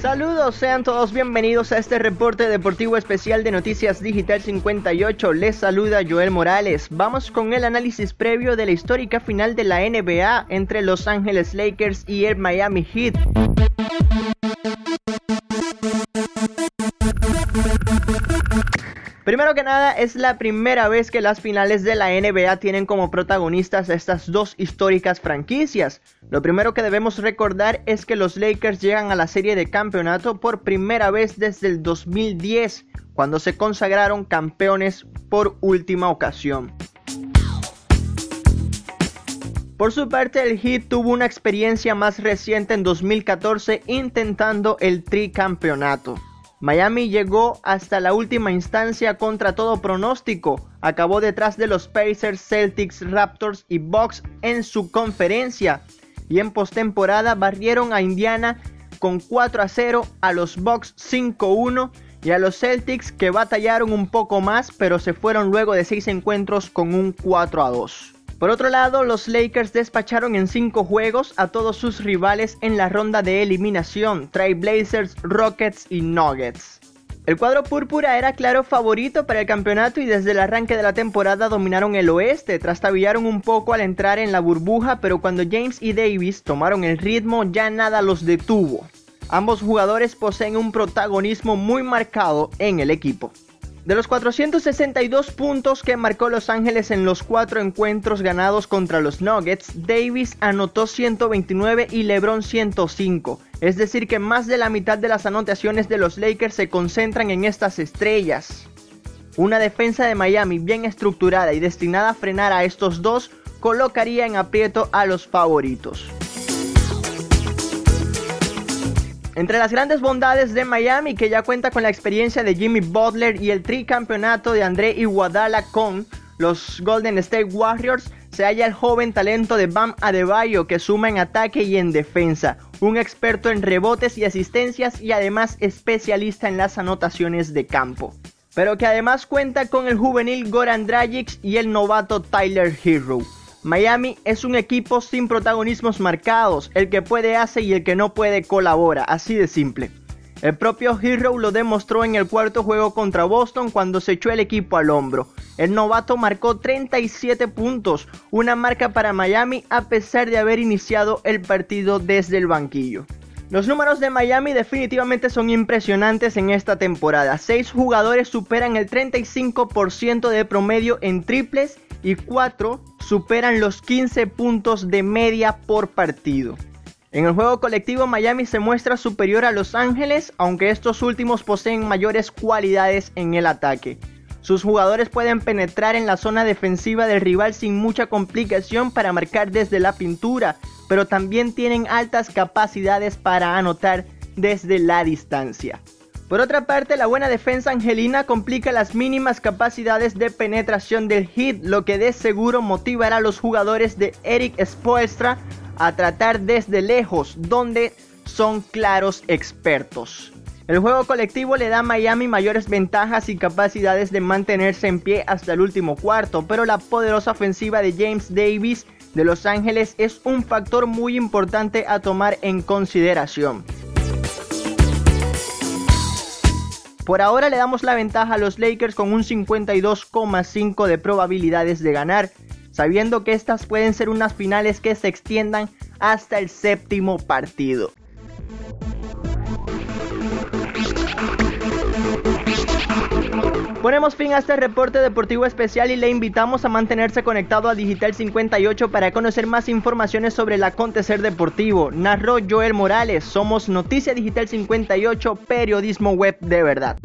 Saludos, sean todos bienvenidos a este reporte deportivo especial de Noticias Digital 58. Les saluda Joel Morales. Vamos con el análisis previo de la histórica final de la NBA entre Los Ángeles Lakers y el Miami Heat. Primero que nada, es la primera vez que las finales de la NBA tienen como protagonistas estas dos históricas franquicias. Lo primero que debemos recordar es que los Lakers llegan a la serie de campeonato por primera vez desde el 2010, cuando se consagraron campeones por última ocasión. Por su parte, el Heat tuvo una experiencia más reciente en 2014 intentando el tricampeonato. Miami llegó hasta la última instancia contra todo pronóstico. Acabó detrás de los Pacers, Celtics, Raptors y Bucks en su conferencia. Y en postemporada barrieron a Indiana con 4 a 0, a los Bucks 5-1 y a los Celtics que batallaron un poco más pero se fueron luego de 6 encuentros con un 4 a 2. Por otro lado, los Lakers despacharon en cinco juegos a todos sus rivales en la ronda de eliminación, Blazers, Rockets y Nuggets. El cuadro púrpura era claro favorito para el campeonato y desde el arranque de la temporada dominaron el oeste, trastabillaron un poco al entrar en la burbuja, pero cuando James y Davis tomaron el ritmo ya nada los detuvo. Ambos jugadores poseen un protagonismo muy marcado en el equipo. De los 462 puntos que marcó Los Ángeles en los cuatro encuentros ganados contra los Nuggets, Davis anotó 129 y LeBron 105. Es decir, que más de la mitad de las anotaciones de los Lakers se concentran en estas estrellas. Una defensa de Miami bien estructurada y destinada a frenar a estos dos colocaría en aprieto a los favoritos. Entre las grandes bondades de Miami, que ya cuenta con la experiencia de Jimmy Butler y el tricampeonato de André Iguodala con los Golden State Warriors, se halla el joven talento de Bam Adebayo que suma en ataque y en defensa, un experto en rebotes y asistencias y además especialista en las anotaciones de campo. Pero que además cuenta con el juvenil Goran Dragic y el novato Tyler Hero. Miami es un equipo sin protagonismos marcados, el que puede hace y el que no puede colabora, así de simple. El propio Hero lo demostró en el cuarto juego contra Boston cuando se echó el equipo al hombro. El novato marcó 37 puntos, una marca para Miami a pesar de haber iniciado el partido desde el banquillo. Los números de Miami definitivamente son impresionantes en esta temporada. Seis jugadores superan el 35% de promedio en triples y 4 superan los 15 puntos de media por partido. En el juego colectivo Miami se muestra superior a Los Ángeles, aunque estos últimos poseen mayores cualidades en el ataque. Sus jugadores pueden penetrar en la zona defensiva del rival sin mucha complicación para marcar desde la pintura, pero también tienen altas capacidades para anotar desde la distancia. Por otra parte, la buena defensa angelina complica las mínimas capacidades de penetración del hit, lo que de seguro motivará a los jugadores de Eric Spoelstra a tratar desde lejos, donde son claros expertos. El juego colectivo le da a Miami mayores ventajas y capacidades de mantenerse en pie hasta el último cuarto, pero la poderosa ofensiva de James Davis de Los Ángeles es un factor muy importante a tomar en consideración. Por ahora le damos la ventaja a los Lakers con un 52,5 de probabilidades de ganar, sabiendo que estas pueden ser unas finales que se extiendan hasta el séptimo partido. Ponemos fin a este reporte deportivo especial y le invitamos a mantenerse conectado a Digital 58 para conocer más informaciones sobre el acontecer deportivo. Narró Joel Morales, somos Noticia Digital 58, periodismo web de verdad.